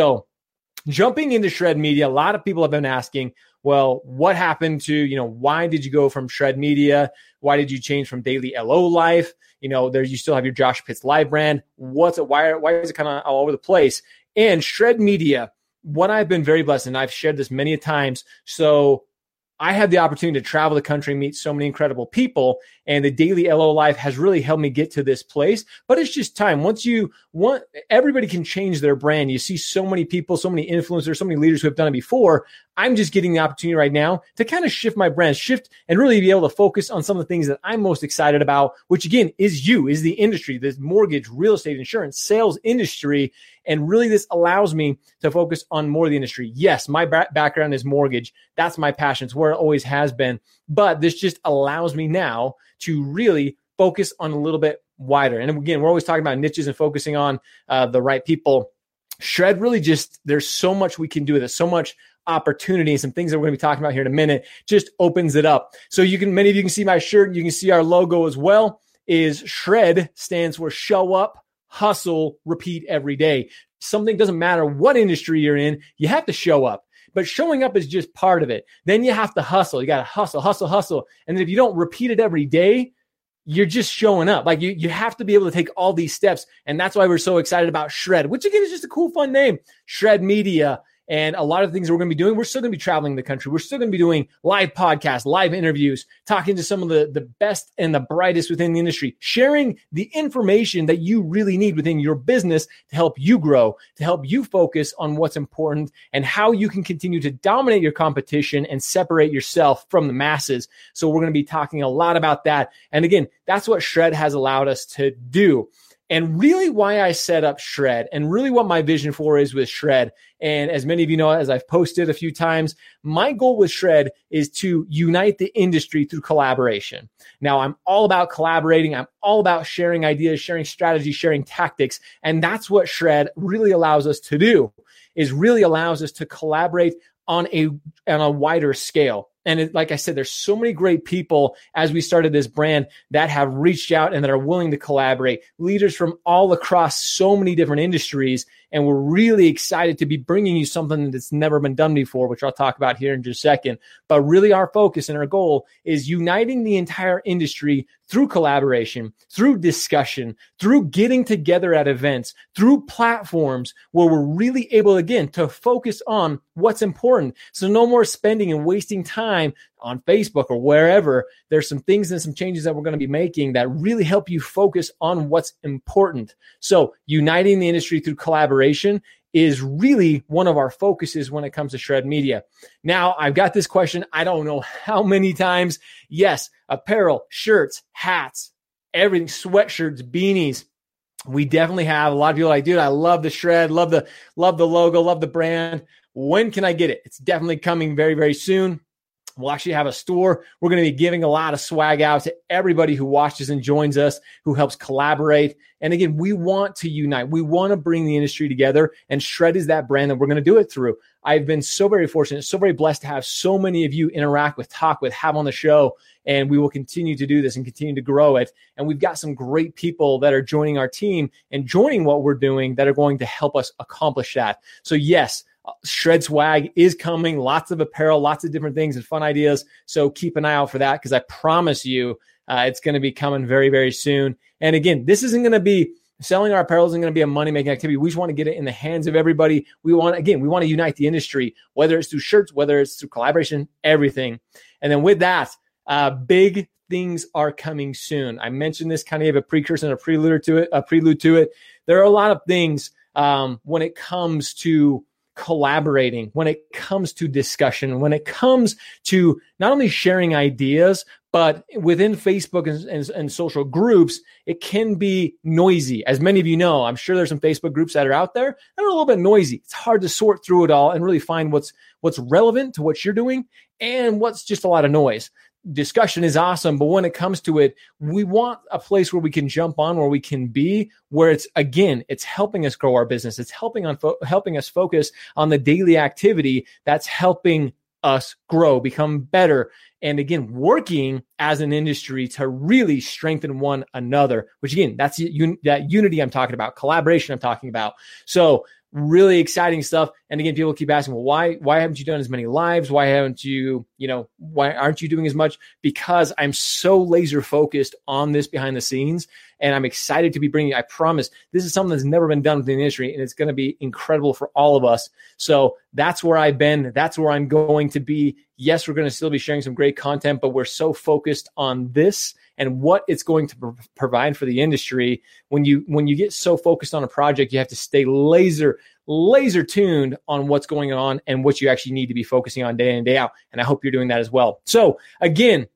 So, jumping into Shred Media, a lot of people have been asking, well, what happened to, you know, why did you go from Shred Media? Why did you change from Daily LO Life? You know, there you still have your Josh Pitts live brand. What's it? Why, why is it kind of all over the place? And Shred Media, what I've been very blessed, and I've shared this many times. So I had the opportunity to travel the country, meet so many incredible people, and the daily LO life has really helped me get to this place. But it's just time. Once you want, everybody can change their brand. You see so many people, so many influencers, so many leaders who have done it before. I'm just getting the opportunity right now to kind of shift my brand, shift and really be able to focus on some of the things that I'm most excited about, which again is you, is the industry, this mortgage, real estate, insurance, sales industry. And really, this allows me to focus on more of the industry. Yes, my background is mortgage. That's my passion. It's where it always has been. But this just allows me now to really focus on a little bit wider. And again, we're always talking about niches and focusing on uh, the right people. Shred really just, there's so much we can do with it, so much opportunity and some things that we're going to be talking about here in a minute just opens it up. So you can, many of you can see my shirt. You can see our logo as well is shred stands for show up, hustle, repeat every day. Something doesn't matter what industry you're in. You have to show up. But showing up is just part of it. Then you have to hustle. You got to hustle, hustle, hustle. And if you don't repeat it every day, you're just showing up. Like you, you have to be able to take all these steps. And that's why we're so excited about Shred, which again is just a cool, fun name. Shred Media and a lot of things that we're going to be doing. We're still going to be traveling the country. We're still going to be doing live podcasts, live interviews, talking to some of the, the best and the brightest within the industry, sharing the information that you really need within your business to help you grow, to help you focus on what's important and how you can continue to dominate your competition and separate yourself from the masses. So we're going to be talking a lot about that. And again, that's what Shred has allowed us to do. And really, why I set up Shred and really what my vision for is with Shred. And as many of you know, as I've posted a few times, my goal with Shred is to unite the industry through collaboration. Now, I'm all about collaborating. I'm all about sharing ideas, sharing strategies, sharing tactics. And that's what Shred really allows us to do is really allows us to collaborate on a, on a wider scale. And it, like I said, there's so many great people as we started this brand that have reached out and that are willing to collaborate. Leaders from all across so many different industries. And we're really excited to be bringing you something that's never been done before, which I'll talk about here in just a second. But really, our focus and our goal is uniting the entire industry through collaboration, through discussion, through getting together at events, through platforms where we're really able, again, to focus on what's important. So no more spending and wasting time on Facebook or wherever. There's some things and some changes that we're going to be making that really help you focus on what's important. So uniting the industry through collaboration is really one of our focuses when it comes to shred media. Now, I've got this question. I don't know how many times. Yes, apparel, shirts, hats, everything, sweatshirts, beanies. We definitely have a lot of people like, dude, I love the shred, love the love the logo, love the brand. When can I get it? It's definitely coming very, very soon. We'll actually have a store. We're going to be giving a lot of swag out to everybody who watches and joins us, who helps collaborate. And again, we want to unite. We want to bring the industry together, and Shred is that brand that we're going to do it through. I've been so very fortunate, so very blessed to have so many of you interact with, talk with, have on the show. And we will continue to do this and continue to grow it. And we've got some great people that are joining our team and joining what we're doing that are going to help us accomplish that. So, yes, Shred Swag is coming. Lots of apparel, lots of different things and fun ideas. So keep an eye out for that because I promise you uh, it's going to be coming very, very soon. And again, this isn't going to be selling our apparel isn't going to be a money making activity. We just want to get it in the hands of everybody. We want, again, we want to unite the industry, whether it's through shirts, whether it's through collaboration, everything. And then with that, uh, big things are coming soon. I mentioned this kind of a precursor and a prelude to it, a prelude to it. There are a lot of things um, when it comes to collaborating, when it comes to discussion, when it comes to not only sharing ideas, but within Facebook and, and, and, social groups, it can be noisy. As many of you know, I'm sure there's some Facebook groups that are out there that are a little bit noisy. It's hard to sort through it all and really find what's what's relevant to what you're doing and what's just a lot of noise discussion is awesome, but when it comes to it, we want a place where we can jump on, where we can be, where it's again, it's helping us grow our business. It's helping on fo- helping us focus on the daily activity that's helping us grow, become better, and again, working as an industry to really strengthen one another. Which again, that's un- that unity I'm talking about, collaboration I'm talking about. So really exciting stuff. And again, people keep asking, well, why why haven't you done as many lives? Why haven't you, you know, why aren't you doing as much? Because I'm so laser focused on this behind the scenes, and I'm excited to be bringing. I promise this is something that's never been done within the industry, and it's going to be incredible for all of us. So that's where I've been. That's where I'm going to be. Yes, we're going to still be sharing some great content, but we're so focused on this and what it's going to pro- provide for the industry. When you when you get so focused on a project, you have to stay laser laser tuned on what's going on and what you actually need to be focusing on day in and day out. And I hope you're doing that as well. So again,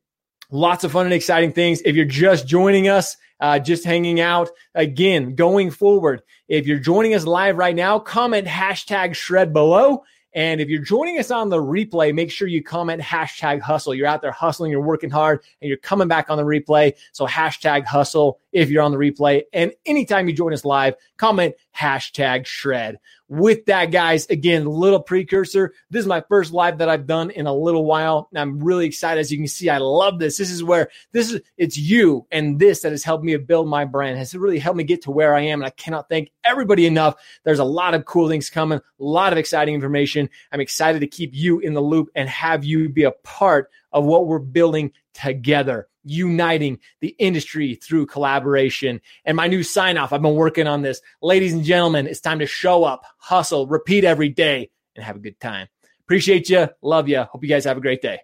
lots of fun and exciting things. If you're just joining us, uh, just hanging out again, going forward. If you're joining us live right now, comment hashtag shred below and if you're joining us on the replay, make sure you comment hashtag hustle. You're out there hustling, you're working hard, and you're coming back on the replay. So hashtag hustle if you're on the replay. And anytime you join us live, comment hashtag shred. With that, guys, again, little precursor. This is my first live that I've done in a little while. And I'm really excited. As you can see, I love this. This is where this is, it's you and this that has helped me build my brand, has really helped me get to where I am. And I cannot thank everybody enough. There's a lot of cool things coming, a lot of exciting information. I'm excited to keep you in the loop and have you be a part of what we're building together uniting the industry through collaboration. And my new sign off, I've been working on this. Ladies and gentlemen, it's time to show up, hustle, repeat every day, and have a good time. Appreciate you. Love you. Hope you guys have a great day.